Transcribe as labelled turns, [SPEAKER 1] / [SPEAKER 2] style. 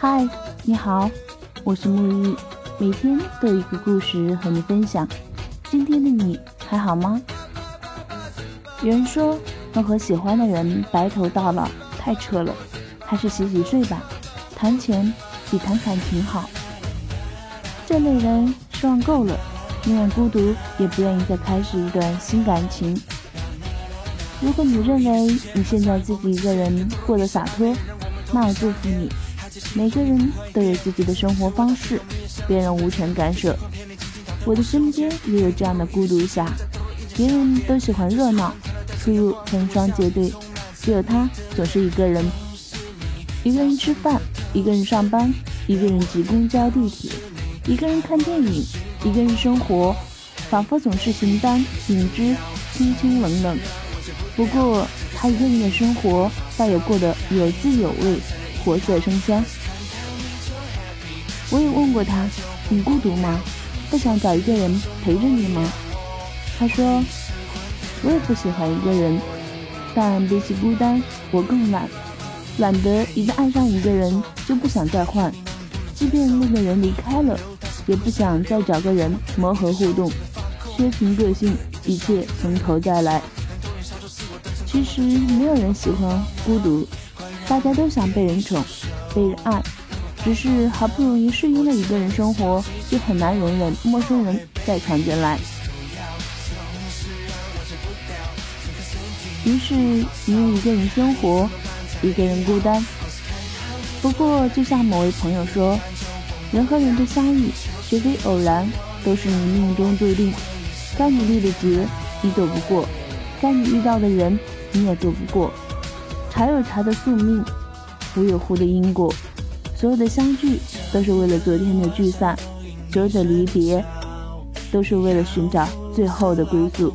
[SPEAKER 1] 嗨，你好，我是木易，每天都有一个故事和你分享。今天的你还好吗？有人说，能和喜欢的人白头到老太扯了，还是洗洗睡吧。谈钱比谈感情好。这类人失望够了，宁愿孤独也不愿意再开始一段新感情。如果你认为你现在自己一个人过得洒脱，那我祝福你。每个人都有自己的生活方式，别人无权干涉。我的身边也有这样的孤独侠，别人都喜欢热闹，出入成双结对，只有他总是一个人，一个人吃饭，一个人上班，一个人挤公交地铁，一个人看电影，一个人生活，仿佛总是形单影只，清清冷冷。不过他一个人的生活，倒也过得有滋有味。活色生香。我也问过他，你孤独吗？不想找一个人陪着你吗？他说，我也不喜欢一个人，但比起孤单，我更懒，懒得一旦爱上一个人就不想再换，即便那个人离开了，也不想再找个人磨合互动，削平个性，一切从头再来。其实没有人喜欢孤独。大家都想被人宠，被人爱，只是好不容易适应了一个人生活，就很难容忍陌生人再闯进来。于是你一个人生活，一个人孤单。不过，就像某位朋友说，人和人的相遇绝非偶然，都是你命中注定。该你立的劫，你躲不过；该你遇到的人，你也躲不过。茶有茶的宿命，壶有壶的因果。所有的相聚都是为了昨天的聚散，所有的离别都是为了寻找最后的归宿。